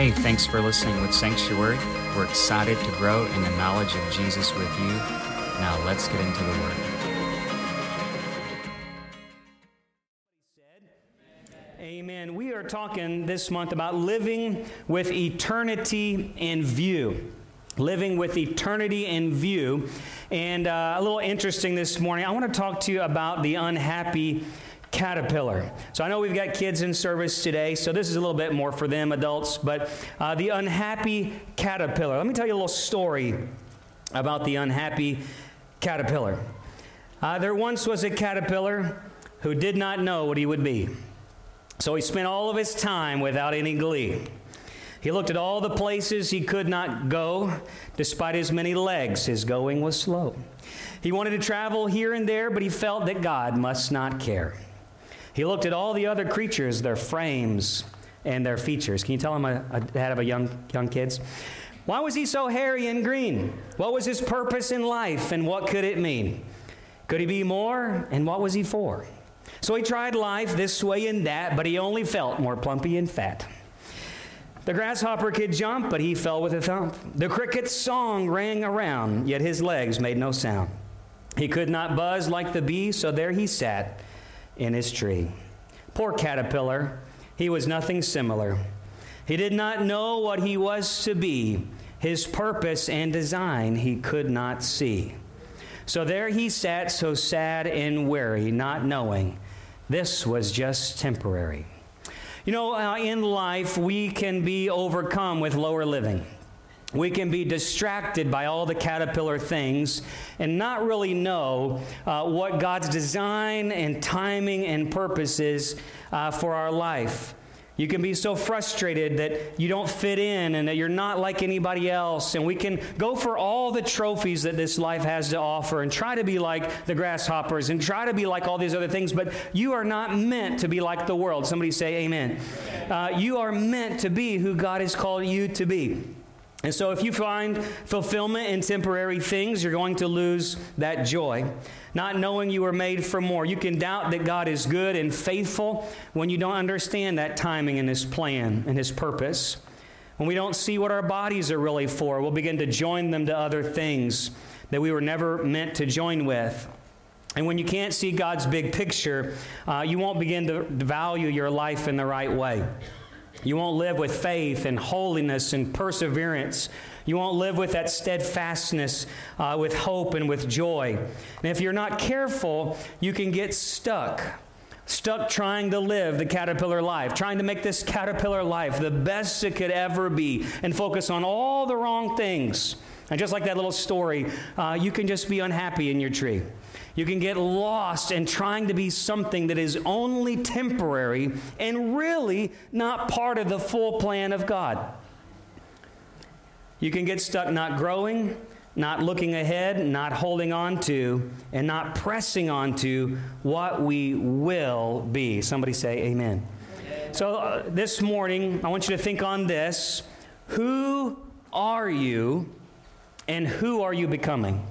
Hey, thanks for listening with Sanctuary. We're excited to grow in the knowledge of Jesus with you. Now let's get into the Word. Amen. We are talking this month about living with eternity in view. Living with eternity in view. And uh, a little interesting this morning, I want to talk to you about the unhappy caterpillar. So I know we've got kids in service today, so this is a little bit more for them, adults, but uh, the unhappy caterpillar. Let me tell you a little story about the unhappy caterpillar. Uh, there once was a caterpillar who did not know what he would be. So he spent all of his time without any glee. He looked at all the places he could not go, despite his many legs. His going was slow. He wanted to travel here and there, but he felt that God must not care. He looked at all the other creatures, their frames and their features. Can you tell him a, dad of a young, young kids? Why was he so hairy and green? What was his purpose in life and what could it mean? Could he be more and what was he for? So he tried life this way and that, but he only felt more plumpy and fat. The grasshopper could jump, but he fell with a thump. The cricket's song rang around, yet his legs made no sound. He could not buzz like the bee, so there he sat in his tree. Poor caterpillar, he was nothing similar. He did not know what he was to be. His purpose and design he could not see. So there he sat, so sad and weary, not knowing this was just temporary. You know, uh, in life, we can be overcome with lower living. We can be distracted by all the caterpillar things and not really know uh, what God's design and timing and purpose is uh, for our life. You can be so frustrated that you don't fit in and that you're not like anybody else. And we can go for all the trophies that this life has to offer and try to be like the grasshoppers and try to be like all these other things, but you are not meant to be like the world. Somebody say, Amen. Uh, you are meant to be who God has called you to be. And so, if you find fulfillment in temporary things, you're going to lose that joy. Not knowing you were made for more. You can doubt that God is good and faithful when you don't understand that timing and His plan and His purpose. When we don't see what our bodies are really for, we'll begin to join them to other things that we were never meant to join with. And when you can't see God's big picture, uh, you won't begin to value your life in the right way. You won't live with faith and holiness and perseverance. You won't live with that steadfastness, uh, with hope and with joy. And if you're not careful, you can get stuck. Stuck trying to live the caterpillar life, trying to make this caterpillar life the best it could ever be, and focus on all the wrong things. And just like that little story, uh, you can just be unhappy in your tree. You can get lost in trying to be something that is only temporary and really not part of the full plan of God. You can get stuck not growing, not looking ahead, not holding on to, and not pressing on to what we will be. Somebody say, Amen. So uh, this morning, I want you to think on this Who are you, and who are you becoming?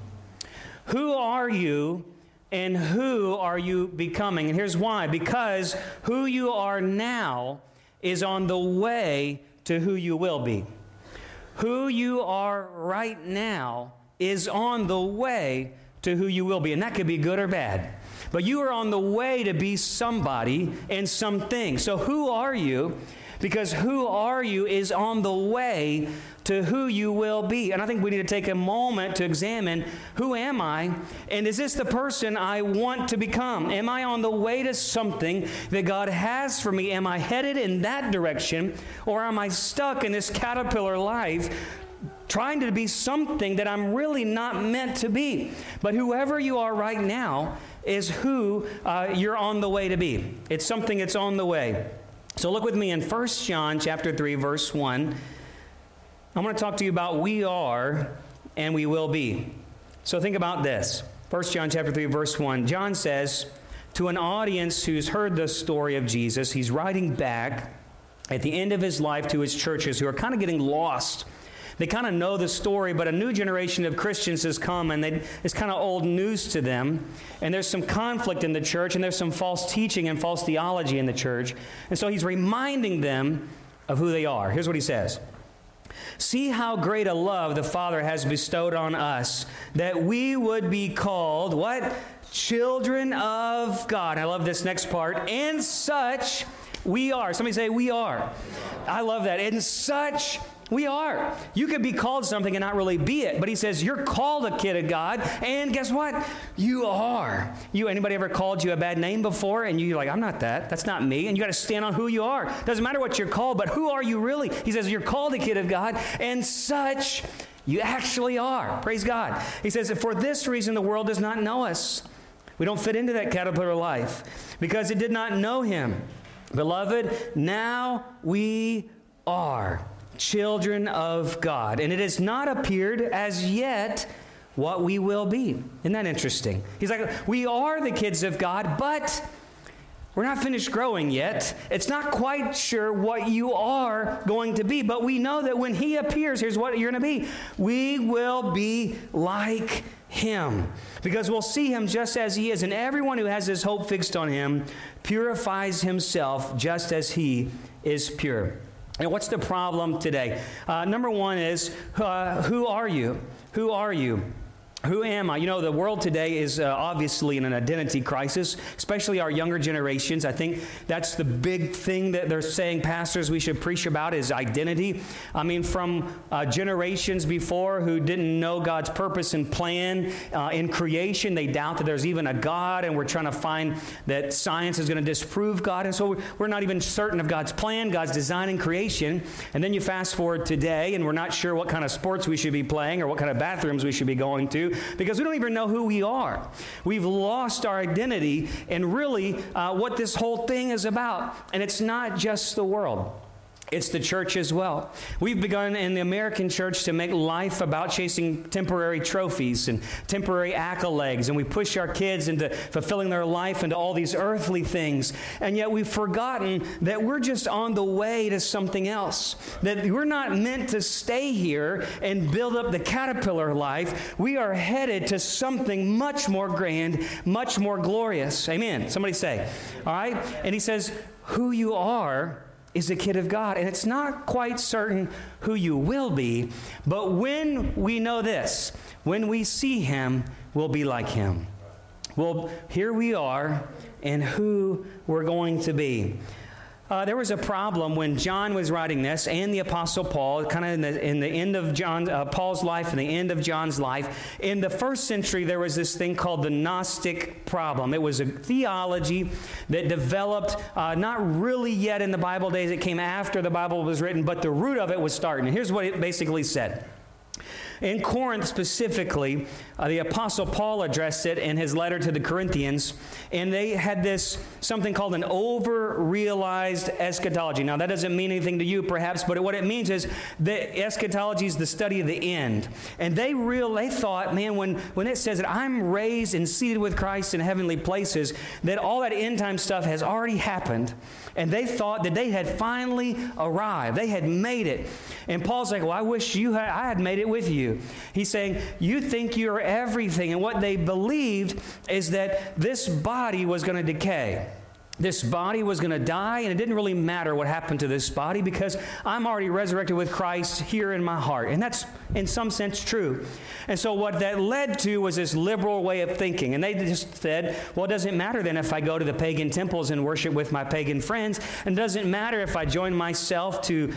Who are you and who are you becoming? And here's why because who you are now is on the way to who you will be. Who you are right now is on the way to who you will be. And that could be good or bad. But you are on the way to be somebody and something. So who are you? Because who are you is on the way to who you will be. And I think we need to take a moment to examine who am I? And is this the person I want to become? Am I on the way to something that God has for me? Am I headed in that direction? Or am I stuck in this caterpillar life trying to be something that I'm really not meant to be. But whoever you are right now is who uh, you're on the way to be. It's something that's on the way. So look with me in 1 John chapter 3 verse 1. I'm going to talk to you about we are and we will be. So think about this. 1 John chapter 3 verse 1. John says to an audience who's heard the story of Jesus, he's writing back at the end of his life to his churches who are kind of getting lost they kind of know the story, but a new generation of Christians has come and they, it's kind of old news to them. And there's some conflict in the church, and there's some false teaching and false theology in the church. And so he's reminding them of who they are. Here's what he says. See how great a love the Father has bestowed on us that we would be called what? Children of God. I love this next part. And such we are. Somebody say, We are. I love that. And such we are. You could be called something and not really be it, but he says you're called a kid of God, and guess what? You are. You anybody ever called you a bad name before, and you're like, I'm not that. That's not me. And you got to stand on who you are. Doesn't matter what you're called, but who are you really? He says you're called a kid of God, and such you actually are. Praise God. He says for this reason the world does not know us. We don't fit into that caterpillar life because it did not know him. Beloved, now we are children of God. And it has not appeared as yet what we will be. Isn't that interesting? He's like, we are the kids of God, but we're not finished growing yet. It's not quite sure what you are going to be, but we know that when He appears, here's what you're going to be. We will be like Him because we'll see Him just as He is. And everyone who has his hope fixed on Him purifies himself just as He is pure. And what's the problem today? Uh, number one is uh, who are you? Who are you? Who am I? You know, the world today is uh, obviously in an identity crisis, especially our younger generations. I think that's the big thing that they're saying, pastors, we should preach about is identity. I mean, from uh, generations before who didn't know God's purpose and plan uh, in creation, they doubt that there's even a God, and we're trying to find that science is going to disprove God. And so we're not even certain of God's plan, God's design in creation. And then you fast forward today, and we're not sure what kind of sports we should be playing or what kind of bathrooms we should be going to because we don't even know who we are. We've lost our identity and really uh, what this whole thing is about. And it's not just the world. It's the church as well. We've begun in the American church to make life about chasing temporary trophies and temporary accolades, and we push our kids into fulfilling their life into all these earthly things. And yet we've forgotten that we're just on the way to something else, that we're not meant to stay here and build up the caterpillar life. We are headed to something much more grand, much more glorious. Amen. Somebody say, all right? And he says, Who you are is a kid of God. And it's not quite certain who you will be, but when we know this, when we see him, we'll be like him. Well, here we are and who we're going to be. Uh, there was a problem when John was writing this, and the Apostle Paul, kind of in the, in the end of John, uh, Paul's life and the end of John's life. In the first century, there was this thing called the Gnostic problem. It was a theology that developed uh, not really yet in the Bible days. It came after the Bible was written, but the root of it was starting. And here's what it basically said. In Corinth specifically, uh, the Apostle Paul addressed it in his letter to the Corinthians, and they had this something called an over realized eschatology. Now, that doesn't mean anything to you, perhaps, but what it means is that eschatology is the study of the end. And they real they thought, man, when, when it says that I'm raised and seated with Christ in heavenly places, that all that end time stuff has already happened. And they thought that they had finally arrived, they had made it. And Paul's like, well, I wish you had, I had made it with you. He's saying, you think you're everything. And what they believed is that this body was going to decay. This body was going to die, and it didn't really matter what happened to this body because I'm already resurrected with Christ here in my heart. And that's, in some sense, true. And so, what that led to was this liberal way of thinking. And they just said, well, it doesn't matter then if I go to the pagan temples and worship with my pagan friends. And it doesn't matter if I join myself to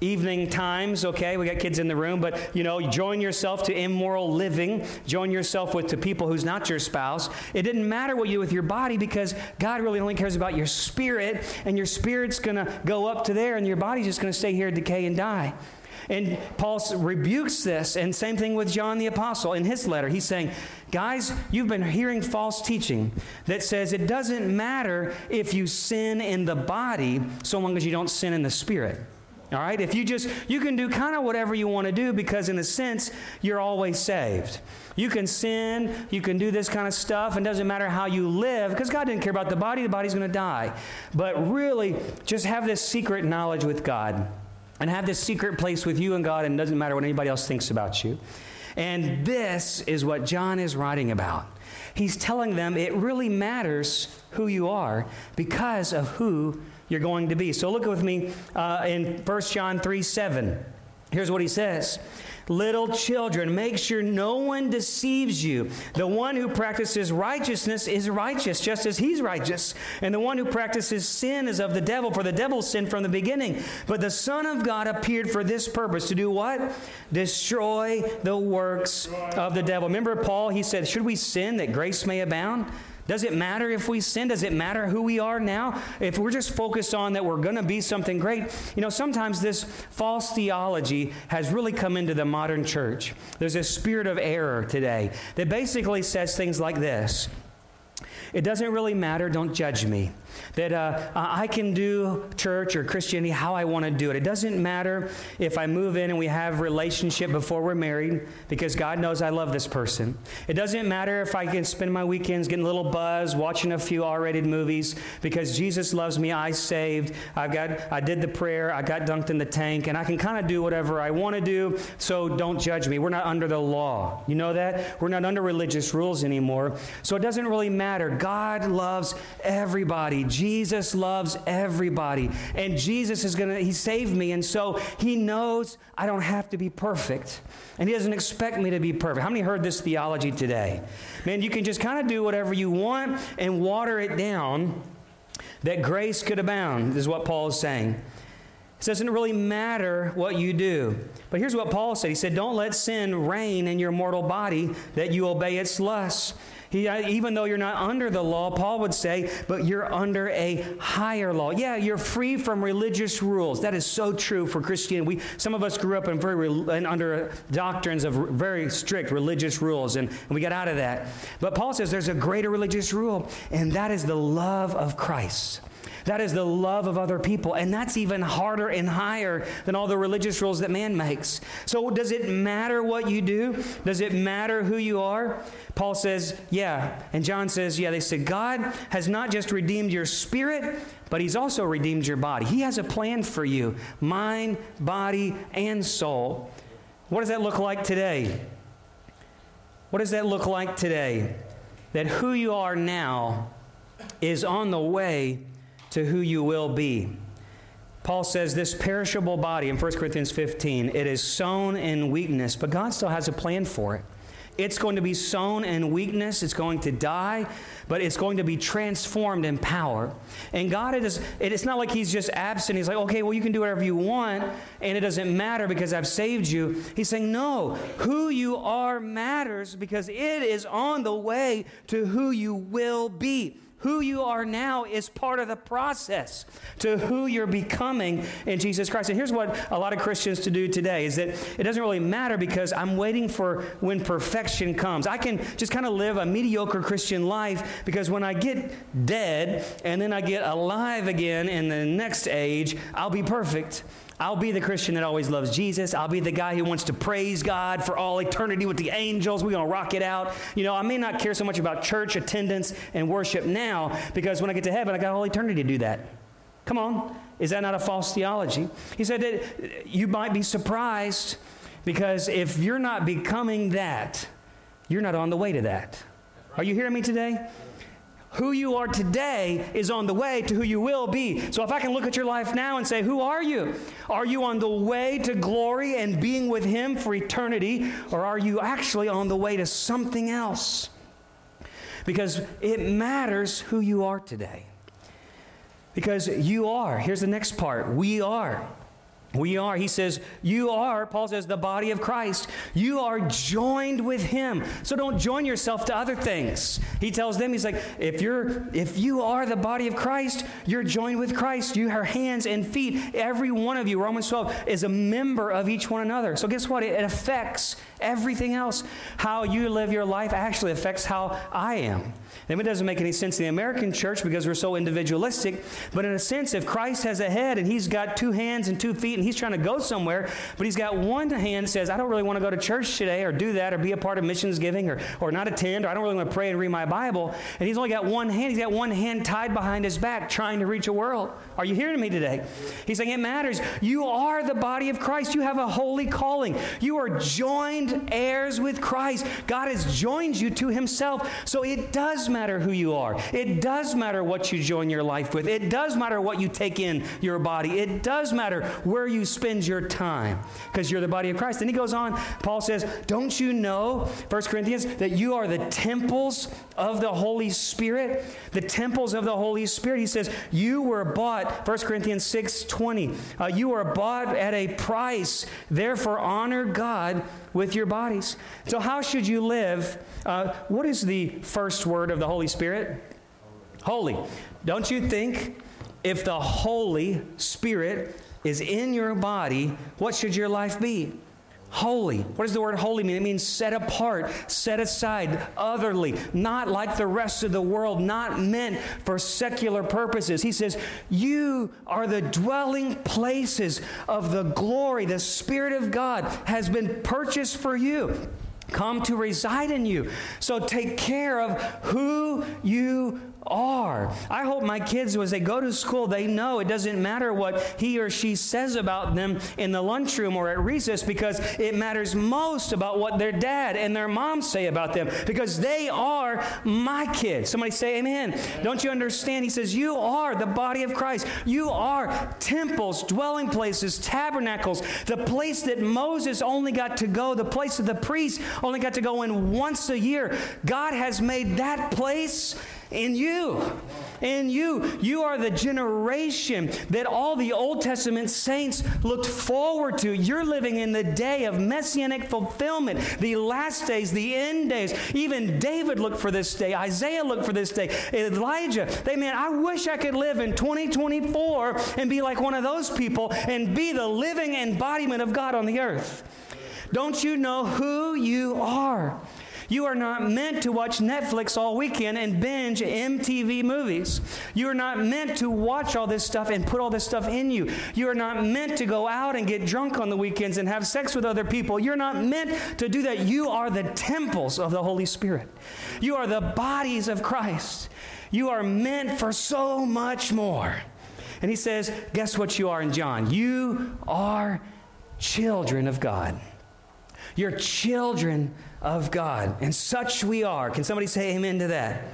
evening times okay we got kids in the room but you know join yourself to immoral living join yourself with to people who's not your spouse it didn't matter what you do with your body because god really only cares about your spirit and your spirit's to go up to there and your body's just to stay here decay and die and Paul rebukes this, and same thing with John the Apostle in his letter. He's saying, Guys, you've been hearing false teaching that says it doesn't matter if you sin in the body so long as you don't sin in the spirit. All right? If you just, you can do kind of whatever you want to do because, in a sense, you're always saved. You can sin, you can do this kind of stuff, and doesn't matter how you live because God didn't care about the body, the body's going to die. But really, just have this secret knowledge with God and have this secret place with you and God, and it doesn't matter what anybody else thinks about you. And this is what John is writing about. He's telling them it really matters who you are because of who you're going to be. So look with me uh, in 1 John 3 7. Here's what he says Little children, make sure no one deceives you. The one who practices righteousness is righteous, just as he's righteous. And the one who practices sin is of the devil, for the devil sinned from the beginning. But the Son of God appeared for this purpose to do what? Destroy the works of the devil. Remember Paul, he said, Should we sin that grace may abound? Does it matter if we sin? Does it matter who we are now? If we're just focused on that we're going to be something great, you know, sometimes this false theology has really come into the modern church. There's a spirit of error today that basically says things like this It doesn't really matter, don't judge me that uh, I can do church or Christianity how I want to do it. It doesn't matter if I move in and we have relationship before we're married because God knows I love this person. It doesn't matter if I can spend my weekends getting a little buzz, watching a few R-rated movies because Jesus loves me. I saved. I got. I did the prayer. I got dunked in the tank, and I can kind of do whatever I want to do. So don't judge me. We're not under the law. You know that we're not under religious rules anymore. So it doesn't really matter. God loves everybody. Jesus loves everybody. And Jesus is going to, He saved me. And so He knows I don't have to be perfect. And He doesn't expect me to be perfect. How many heard this theology today? Man, you can just kind of do whatever you want and water it down that grace could abound, is what Paul is saying. It doesn't really matter what you do. But here's what Paul said He said, Don't let sin reign in your mortal body that you obey its lusts. He, even though you're not under the law, Paul would say, but you're under a higher law. Yeah, you're free from religious rules. That is so true for Christianity. We, some of us grew up in very and under doctrines of very strict religious rules, and, and we got out of that. But Paul says there's a greater religious rule, and that is the love of Christ. That is the love of other people. And that's even harder and higher than all the religious rules that man makes. So, does it matter what you do? Does it matter who you are? Paul says, yeah. And John says, yeah. They said, God has not just redeemed your spirit, but he's also redeemed your body. He has a plan for you mind, body, and soul. What does that look like today? What does that look like today? That who you are now is on the way to who you will be. Paul says this perishable body in 1 Corinthians 15, it is sown in weakness, but God still has a plan for it. It's going to be sown in weakness, it's going to die, but it's going to be transformed in power. And God, it is, it's not like He's just absent. He's like, okay, well, you can do whatever you want, and it doesn't matter because I've saved you. He's saying, no, who you are matters because it is on the way to who you will be. Who you are now is part of the process to who you're becoming in Jesus Christ. And here's what a lot of Christians to do today is that it doesn't really matter because I'm waiting for when perfection comes. I can just kind of live a mediocre Christian life because when I get dead and then I get alive again in the next age, I'll be perfect. I'll be the Christian that always loves Jesus. I'll be the guy who wants to praise God for all eternity with the angels. We're going to rock it out. You know, I may not care so much about church attendance and worship now because when I get to heaven, I got all eternity to do that. Come on. Is that not a false theology? He said that you might be surprised because if you're not becoming that, you're not on the way to that. Are you hearing me today? Who you are today is on the way to who you will be. So if I can look at your life now and say, Who are you? Are you on the way to glory and being with Him for eternity, or are you actually on the way to something else? Because it matters who you are today. Because you are. Here's the next part we are. We are, he says, you are, Paul says, the body of Christ. You are joined with him. So don't join yourself to other things. He tells them, he's like, if you're if you are the body of Christ, you're joined with Christ. You are hands and feet. Every one of you, Romans 12, is a member of each one another. So guess what? It affects everything else. How you live your life actually affects how I am. Then it doesn't make any sense in the American church because we're so individualistic. But in a sense, if Christ has a head and he's got two hands and two feet and he's trying to go somewhere, but he's got one hand says, I don't really want to go to church today or do that or be a part of missions giving or, or not attend or I don't really want to pray and read my Bible. And he's only got one hand. He's got one hand tied behind his back trying to reach a world. Are you hearing me today? He's saying it matters. You are the body of Christ. You have a holy calling. You are joined heirs with Christ. God has joined you to himself. So it does does matter who you are. It does matter what you join your life with. It does matter what you take in your body. It does matter where you spend your time because you're the body of Christ. And he goes on, Paul says, Don't you know, 1 Corinthians, that you are the temples of the Holy Spirit? The temples of the Holy Spirit. He says, You were bought, 1 Corinthians 6 20. Uh, you were bought at a price. Therefore, honor God with your bodies. So, how should you live? Uh, what is the first word of the Holy Spirit? Holy. Don't you think if the Holy Spirit is in your body, what should your life be? Holy. What does the word holy mean? It means set apart, set aside, otherly, not like the rest of the world, not meant for secular purposes. He says, You are the dwelling places of the glory. The Spirit of God has been purchased for you come to reside in you. So take care of who you are. I hope my kids, as they go to school, they know it doesn't matter what he or she says about them in the lunchroom or at recess because it matters most about what their dad and their mom say about them because they are my kids. Somebody say amen. Don't you understand? He says, You are the body of Christ. You are temples, dwelling places, tabernacles, the place that Moses only got to go, the place that the priest only got to go in once a year. God has made that place in you. In you. You are the generation that all the Old Testament saints looked forward to. You're living in the day of messianic fulfillment, the last days, the end days. Even David looked for this day. Isaiah looked for this day. Elijah, they man, I wish I could live in 2024 and be like one of those people and be the living embodiment of God on the earth. Don't you know who you are? You are not meant to watch Netflix all weekend and binge MTV movies. You are not meant to watch all this stuff and put all this stuff in you. You are not meant to go out and get drunk on the weekends and have sex with other people. You're not meant to do that. You are the temples of the Holy Spirit. You are the bodies of Christ. You are meant for so much more. And he says, Guess what you are in John? You are children of God. You're children of God. And such we are. Can somebody say amen to that?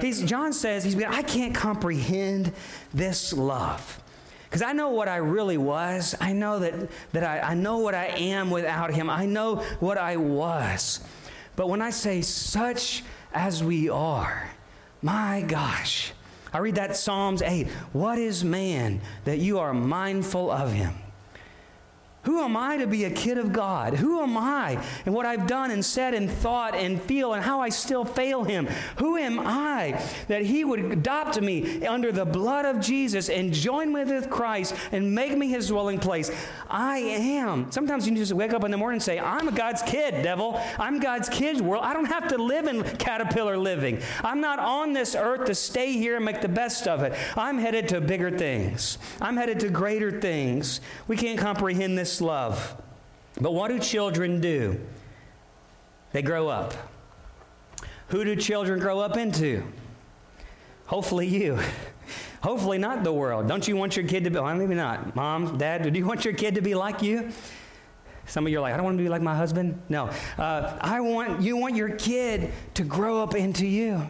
He's, John says, he's, I can't comprehend this love. Because I know what I really was. I know that, that I, I know what I am without him. I know what I was. But when I say such as we are, my gosh. I read that Psalms 8. What is man that you are mindful of him? Who am I to be a kid of God? Who am I and what I've done and said and thought and feel and how I still fail Him? Who am I that He would adopt me under the blood of Jesus and join me with Christ and make me His dwelling place? I am. Sometimes you just wake up in the morning and say, I'm a God's kid, devil. I'm God's kid world. I don't have to live in caterpillar living. I'm not on this earth to stay here and make the best of it. I'm headed to bigger things, I'm headed to greater things. We can't comprehend this love. But what do children do? They grow up. Who do children grow up into? Hopefully, you. Hopefully, not the world. Don't you want your kid to be, well, maybe not. Mom, dad, do you want your kid to be like you? Some of you are like, I don't want to be like my husband. No. Uh, I want, you want your kid to grow up into you.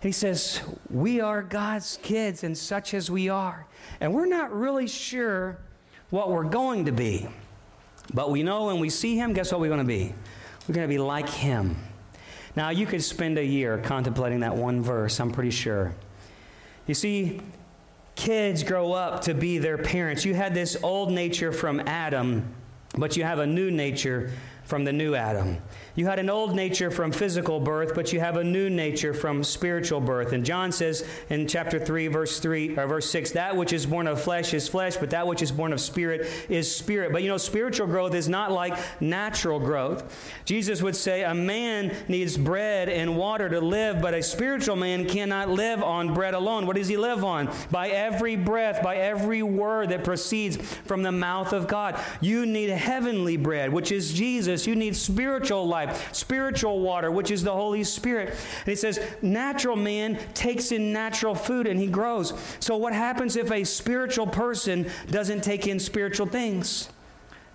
He says, We are God's kids, and such as we are. And we're not really sure what we're going to be. But we know when we see him, guess what we're going to be? We're going to be like him. Now, you could spend a year contemplating that one verse, I'm pretty sure. You see, kids grow up to be their parents. You had this old nature from Adam, but you have a new nature from the new Adam. You had an old nature from physical birth, but you have a new nature from spiritual birth. And John says in chapter 3, verse 3 or verse 6, that which is born of flesh is flesh, but that which is born of spirit is spirit. But you know, spiritual growth is not like natural growth. Jesus would say a man needs bread and water to live, but a spiritual man cannot live on bread alone. What does he live on? By every breath, by every word that proceeds from the mouth of God. You need heavenly bread, which is Jesus. You need spiritual life spiritual water, which is the Holy Spirit. And it says, natural man takes in natural food and he grows. So, what happens if a spiritual person doesn't take in spiritual things?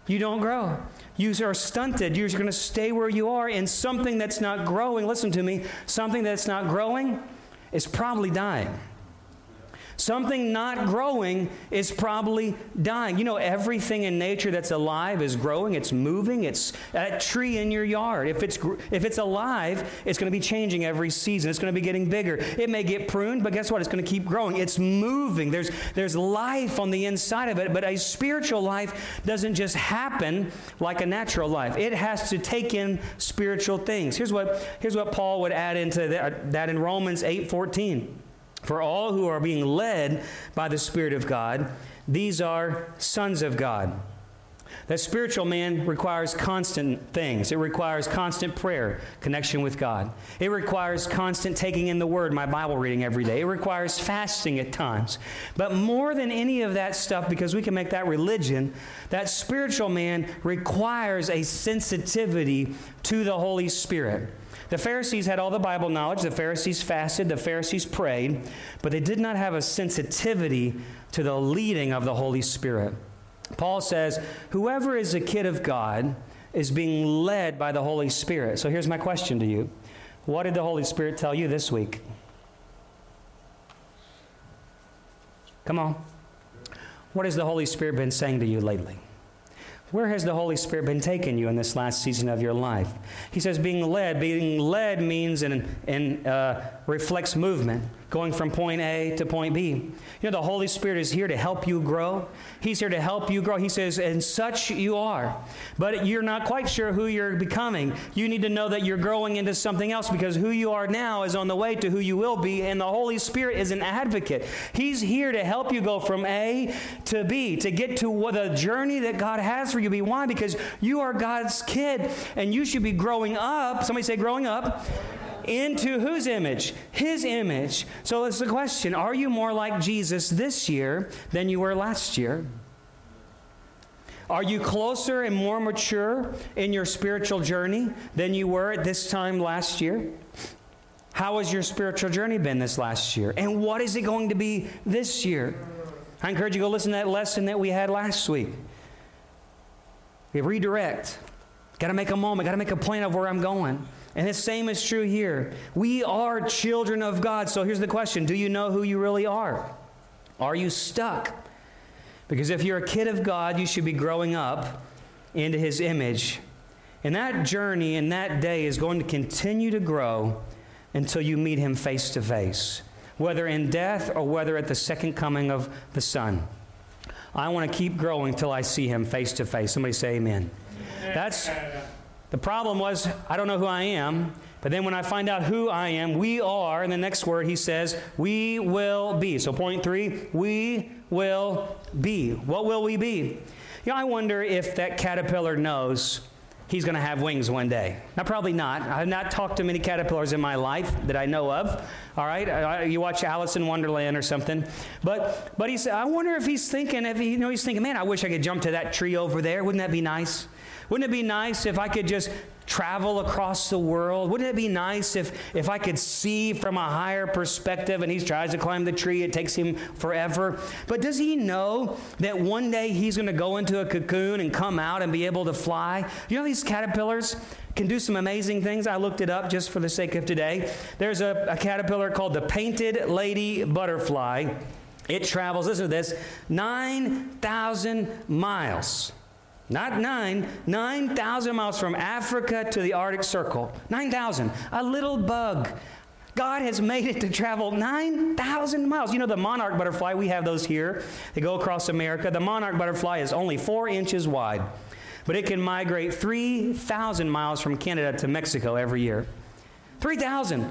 you don't grow. You are stunted. You're going to stay where you are. in something that's not growing, listen to me, something that's not growing is probably dying. Something not growing is probably dying. You know, everything in nature that's alive is growing, it's moving. It's a tree in your yard. If it's, if it's alive, it's going to be changing every season. It's going to be getting bigger. It may get pruned, but guess what? It's going to keep growing. It's moving. There's, there's life on the inside of it, but a spiritual life doesn't just happen like a natural life. It has to take in spiritual things. Here's what, here's what Paul would add into that, that in Romans 8 14. For all who are being led by the Spirit of God, these are sons of God. That spiritual man requires constant things. It requires constant prayer, connection with God. It requires constant taking in the Word, my Bible reading every day. It requires fasting at times. But more than any of that stuff, because we can make that religion, that spiritual man requires a sensitivity to the Holy Spirit. The Pharisees had all the Bible knowledge. The Pharisees fasted. The Pharisees prayed. But they did not have a sensitivity to the leading of the Holy Spirit. Paul says, Whoever is a kid of God is being led by the Holy Spirit. So here's my question to you What did the Holy Spirit tell you this week? Come on. What has the Holy Spirit been saying to you lately? Where has the Holy Spirit been taking you in this last season of your life? He says, being led. Being led means and, and uh, reflects movement going from point A to point B. You know, the Holy Spirit is here to help you grow. He's here to help you grow. He says, and such you are. But you're not quite sure who you're becoming. You need to know that you're growing into something else because who you are now is on the way to who you will be, and the Holy Spirit is an advocate. He's here to help you go from A to B, to get to what the journey that God has for you be. Why? Because you are God's kid, and you should be growing up. Somebody say, growing up into whose image? His image. So it's the question Are you more like Jesus this year than you were last year? Are you closer and more mature in your spiritual journey than you were at this time last year? How has your spiritual journey been this last year? And what is it going to be this year? I encourage you to go listen to that lesson that we had last week. We redirect. Got to make a moment, got to make a plan of where I'm going. And the same is true here. We are children of God. So here's the question Do you know who you really are? Are you stuck? Because if you're a kid of God, you should be growing up into his image. And that journey and that day is going to continue to grow until you meet him face to face, whether in death or whether at the second coming of the Son. I want to keep growing till I see him face to face. Somebody say amen. That's the problem was, I don't know who I am. But then when I find out who I am, we are, in the next word, he says, we will be. So, point three, we will be. What will we be? You know, I wonder if that caterpillar knows he's going to have wings one day. Now, probably not. I have not talked to many caterpillars in my life that I know of. All right, you watch Alice in Wonderland or something. But, but he said, I wonder if he's thinking, if he, you know, he's thinking, man, I wish I could jump to that tree over there. Wouldn't that be nice? Wouldn't it be nice if I could just travel across the world? Wouldn't it be nice if, if I could see from a higher perspective and he tries to climb the tree, it takes him forever? But does he know that one day he's going to go into a cocoon and come out and be able to fly? You know, these caterpillars can do some amazing things. I looked it up just for the sake of today. There's a, a caterpillar called the painted lady butterfly. It travels, listen to this, 9,000 miles. Not nine, 9,000 miles from Africa to the Arctic Circle. 9,000. A little bug. God has made it to travel 9,000 miles. You know, the monarch butterfly, we have those here. They go across America. The monarch butterfly is only four inches wide, but it can migrate 3,000 miles from Canada to Mexico every year. 3,000.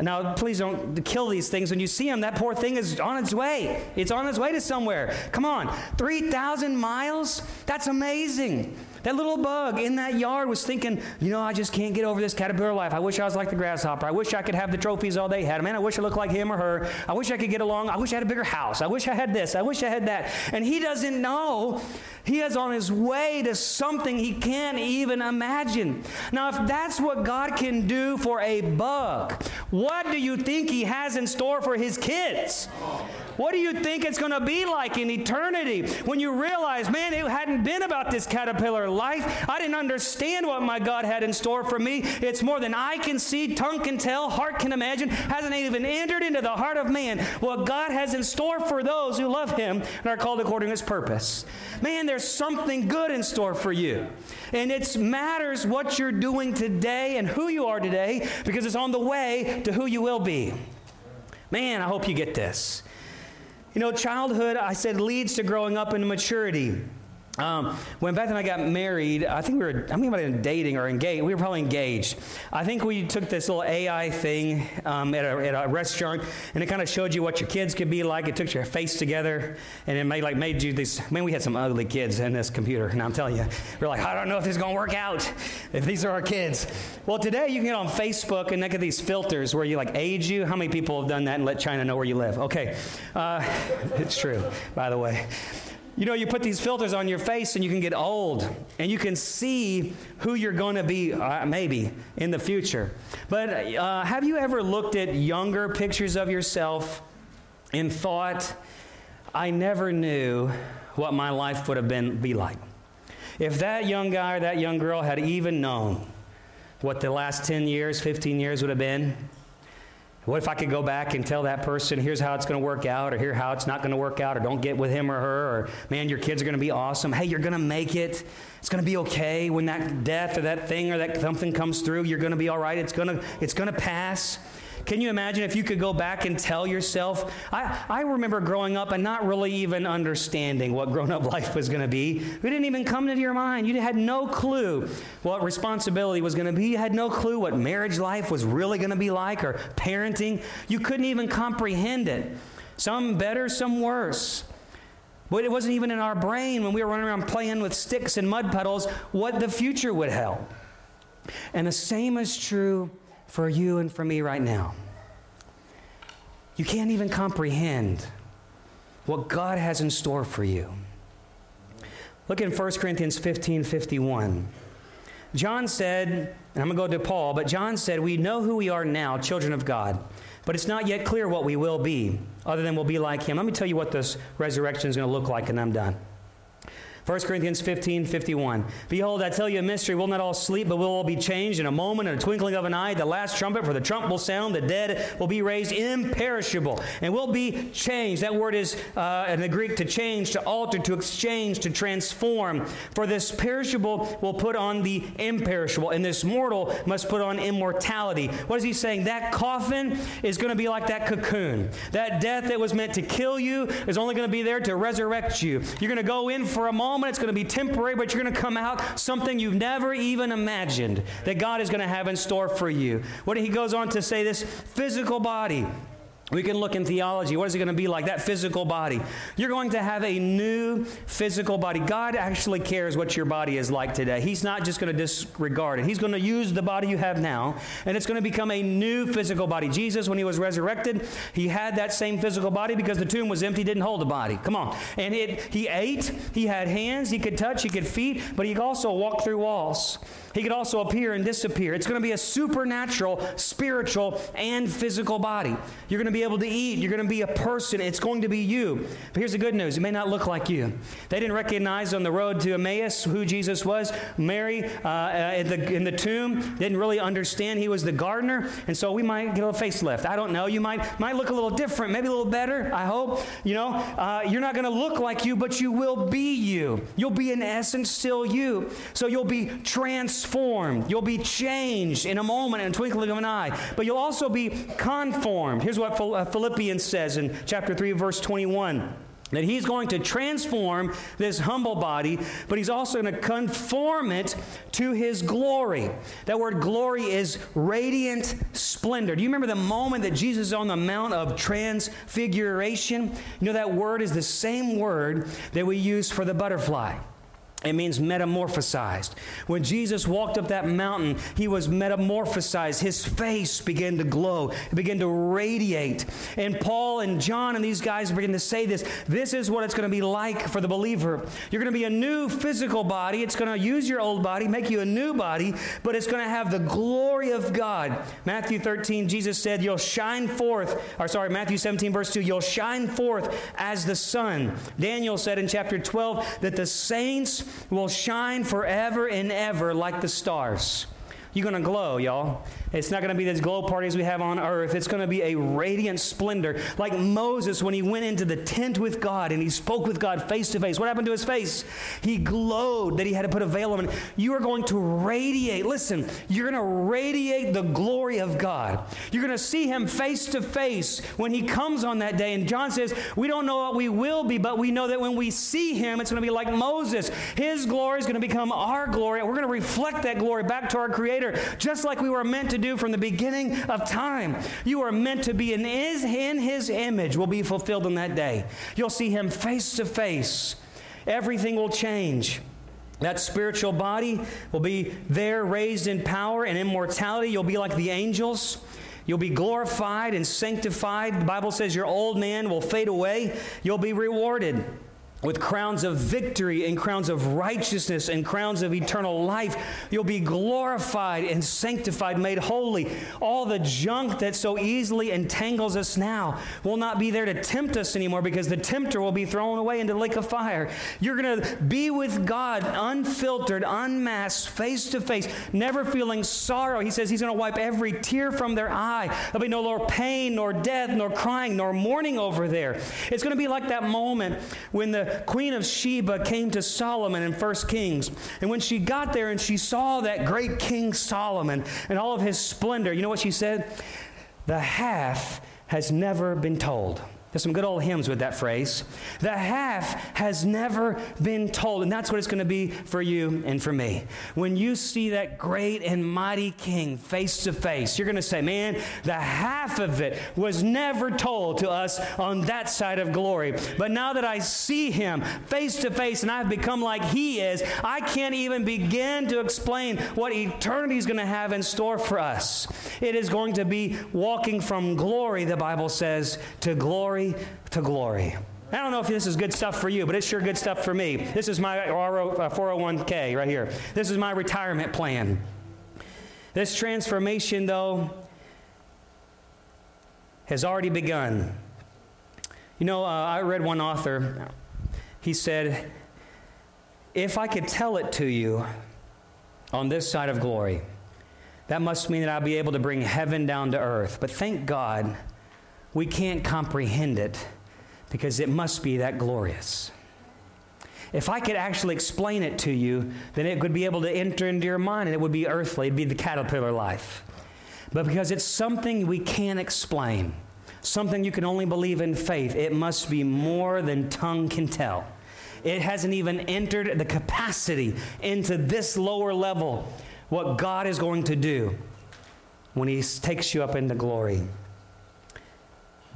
Now, please don't kill these things. When you see them, that poor thing is on its way. It's on its way to somewhere. Come on. 3,000 miles? That's amazing. That little bug in that yard was thinking, you know, I just can't get over this caterpillar life. I wish I was like the grasshopper. I wish I could have the trophies all they had. Man, I wish I looked like him or her. I wish I could get along. I wish I had a bigger house. I wish I had this. I wish I had that. And he doesn't know. He is on his way to something he can't even imagine. Now, if that's what God can do for a bug, what do you think he has in store for his kids? What do you think it's going to be like in eternity when you realize, man, it hadn't been about this caterpillar life. I didn't understand what my God had in store for me. It's more than I can see, tongue can tell, heart can imagine, hasn't even entered into the heart of man what God has in store for those who love Him and are called according to His purpose. Man, there's something good in store for you. And it matters what you're doing today and who you are today because it's on the way to who you will be. Man, I hope you get this. You know, childhood, I said, leads to growing up into maturity. Um, when Beth and I got married, I think we were, I mean, were dating or engaged. We were probably engaged. I think we took this little AI thing um, at, a, at, a, restaurant, and it kind of showed you what your kids could be like. It took your face together, and it made like made you these. Man, we had some ugly kids in this computer, and I'm telling you, we're like, I don't know if this is going to work out. If these are our kids. Well, today you can get on Facebook and look at these filters where you like age you. How many people have done that and let China know where you live? Okay, uh, it's true, by the way. You know, you put these filters on your face and you can get old and you can see who you're going to be, uh, maybe, in the future. But uh, have you ever looked at younger pictures of yourself and thought, I never knew what my life would have been be like? If that young guy or that young girl had even known what the last 10 years, 15 years would have been, what if I could go back and tell that person, here's how it's going to work out, or here how it's not going to work out, or don't get with him or her, or man, your kids are going to be awesome. Hey, you're going to make it. It's going to be okay when that death or that thing or that something comes through. You're going to be all right. It's going to it's going to pass. Can you imagine if you could go back and tell yourself? I, I remember growing up and not really even understanding what grown up life was going to be. It didn't even come into your mind. You had no clue what responsibility was going to be. You had no clue what marriage life was really going to be like or parenting. You couldn't even comprehend it. Some better, some worse. But it wasn't even in our brain when we were running around playing with sticks and mud puddles what the future would hold. And the same is true for you and for me right now. You can't even comprehend what God has in store for you. Look in 1 Corinthians 15 51. John said, and I'm going to go to Paul, but John said, We know who we are now, children of God, but it's not yet clear what we will be, other than we'll be like Him. Let me tell you what this resurrection is going to look like, and I'm done. 1 Corinthians 15 51. Behold, I tell you a mystery. We'll not all sleep, but we'll all be changed in a moment, in a twinkling of an eye. The last trumpet, for the trump will sound. The dead will be raised imperishable, and will be changed. That word is uh, in the Greek to change, to alter, to exchange, to transform. For this perishable will put on the imperishable, and this mortal must put on immortality. What is he saying? That coffin is going to be like that cocoon. That death that was meant to kill you is only going to be there to resurrect you. You're going to go in for a moment moment, it's going to be temporary, but you're going to come out something you've never even imagined that God is going to have in store for you. What he goes on to say this physical body we can look in theology. What is it going to be like? That physical body. You're going to have a new physical body. God actually cares what your body is like today. He's not just going to disregard it. He's going to use the body you have now, and it's going to become a new physical body. Jesus, when he was resurrected, he had that same physical body because the tomb was empty, didn't hold the body. Come on. And it, he ate, he had hands, he could touch, he could feet, but he also walked through walls. He could also appear and disappear. It's going to be a supernatural, spiritual, and physical body. You're going to be able to eat. You're going to be a person. It's going to be you. But here's the good news it may not look like you. They didn't recognize on the road to Emmaus who Jesus was. Mary uh, uh, in, the, in the tomb didn't really understand he was the gardener. And so we might get a facelift. I don't know. You might, might look a little different, maybe a little better, I hope. You know, uh, you're not going to look like you, but you will be you. You'll be, in essence, still you. So you'll be transformed transformed. You'll be changed in a moment, in a twinkling of an eye. But you'll also be conformed. Here's what uh, Philippians says in chapter 3, verse 21 that he's going to transform this humble body, but he's also going to conform it to his glory. That word glory is radiant splendor. Do you remember the moment that Jesus is on the Mount of Transfiguration? You know, that word is the same word that we use for the butterfly. It means metamorphosized. When Jesus walked up that mountain, he was metamorphosized. His face began to glow, it began to radiate. And Paul and John and these guys begin to say this this is what it's going to be like for the believer. You're going to be a new physical body. It's going to use your old body, make you a new body, but it's going to have the glory of God. Matthew 13, Jesus said, You'll shine forth, or sorry, Matthew 17, verse 2, you'll shine forth as the sun. Daniel said in chapter 12 that the saints will shine forever and ever like the stars. You're going to glow, y'all. It's not going to be these glow parties we have on earth. It's going to be a radiant splendor. Like Moses when he went into the tent with God and he spoke with God face to face. What happened to his face? He glowed that he had to put a veil on. You are going to radiate. Listen, you're going to radiate the glory of God. You're going to see him face to face when he comes on that day. And John says, We don't know what we will be, but we know that when we see him, it's going to be like Moses. His glory is going to become our glory. And We're going to reflect that glory back to our Creator, just like we were meant to do do from the beginning of time. You are meant to be in his, in his image, will be fulfilled in that day. You'll see him face to face. Everything will change. That spiritual body will be there, raised in power and immortality. You'll be like the angels. You'll be glorified and sanctified. The Bible says your old man will fade away. You'll be rewarded with crowns of victory and crowns of righteousness and crowns of eternal life. You'll be glorified and sanctified, made holy. All the junk that so easily entangles us now will not be there to tempt us anymore because the tempter will be thrown away into the lake of fire. You're going to be with God unfiltered, unmasked, face to face, never feeling sorrow. He says He's going to wipe every tear from their eye. There'll be no more pain, nor death, nor crying, nor mourning over there. It's going to be like that moment when the Queen of Sheba came to Solomon in 1 Kings. And when she got there and she saw that great King Solomon and all of his splendor, you know what she said? The half has never been told. There's some good old hymns with that phrase. The half has never been told. And that's what it's going to be for you and for me. When you see that great and mighty king face to face, you're going to say, man, the half of it was never told to us on that side of glory. But now that I see him face to face and I've become like he is, I can't even begin to explain what eternity is going to have in store for us. It is going to be walking from glory, the Bible says, to glory to glory. I don't know if this is good stuff for you, but it's sure good stuff for me. This is my 401k uh, right here. This is my retirement plan. This transformation, though, has already begun. You know, uh, I read one author, he said, If I could tell it to you on this side of glory, that must mean that I'll be able to bring heaven down to earth. But thank God we can't comprehend it because it must be that glorious. If I could actually explain it to you, then it would be able to enter into your mind and it would be earthly. It'd be the caterpillar life. But because it's something we can't explain, something you can only believe in faith, it must be more than tongue can tell. It hasn't even entered the capacity into this lower level, what God is going to do when He takes you up into glory.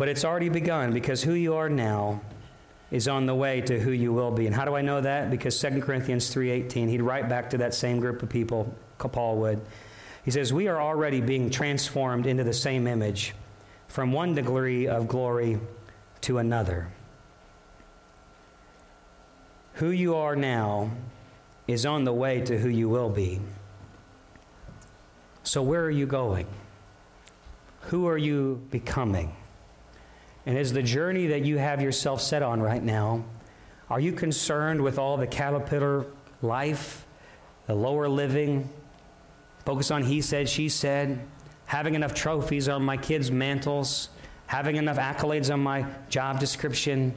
But it's already begun because who you are now is on the way to who you will be. And how do I know that? Because 2 Corinthians 3:18, he'd write back to that same group of people, Paul would. He says, "We are already being transformed into the same image from one degree of glory to another." Who you are now is on the way to who you will be. So where are you going? Who are you becoming? And is the journey that you have yourself set on right now, are you concerned with all the caterpillar life, the lower living, focus on he said, she said, having enough trophies on my kids' mantles, having enough accolades on my job description,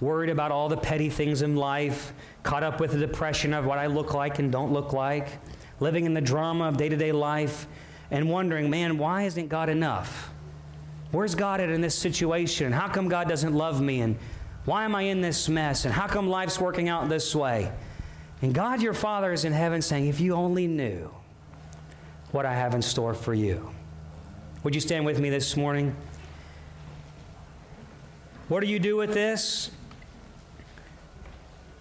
worried about all the petty things in life, caught up with the depression of what I look like and don't look like, living in the drama of day to day life, and wondering, man, why isn't God enough? Where's God at in this situation? How come God doesn't love me? And why am I in this mess? And how come life's working out this way? And God, your Father, is in heaven saying, If you only knew what I have in store for you. Would you stand with me this morning? What do you do with this?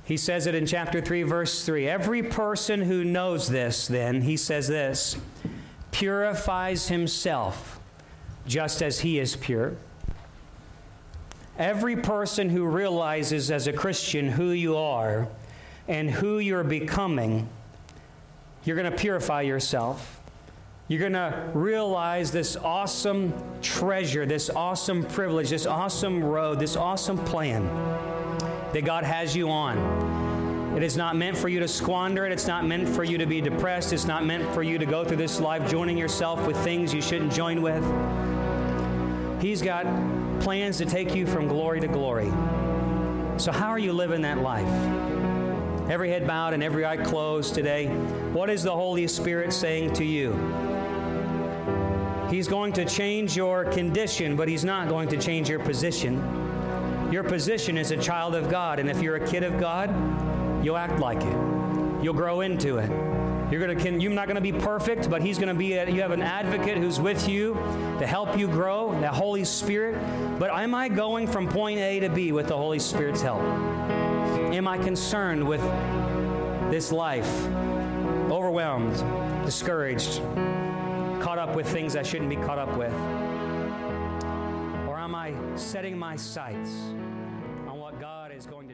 He says it in chapter 3, verse 3. Every person who knows this, then, he says this, purifies himself just as he is pure. Every person who realizes as a Christian who you are and who you're becoming, you're going to purify yourself. You're going to realize this awesome treasure, this awesome privilege, this awesome road, this awesome plan that God has you on. It is not meant for you to squander it. It's not meant for you to be depressed. It's not meant for you to go through this life joining yourself with things you shouldn't join with. He's got plans to take you from glory to glory. So, how are you living that life? Every head bowed and every eye closed today. What is the Holy Spirit saying to you? He's going to change your condition, but He's not going to change your position. Your position is a child of God, and if you're a kid of God, you'll act like it. You'll grow into it. You're gonna can, you're not to be perfect, but He's to be. A, you have an advocate who's with you to help you grow. The Holy Spirit. But am I going from point A to B with the Holy Spirit's help? Am I concerned with this life? Overwhelmed, discouraged, caught up with things I shouldn't be caught up with? Or am I setting my sights on what God is going to?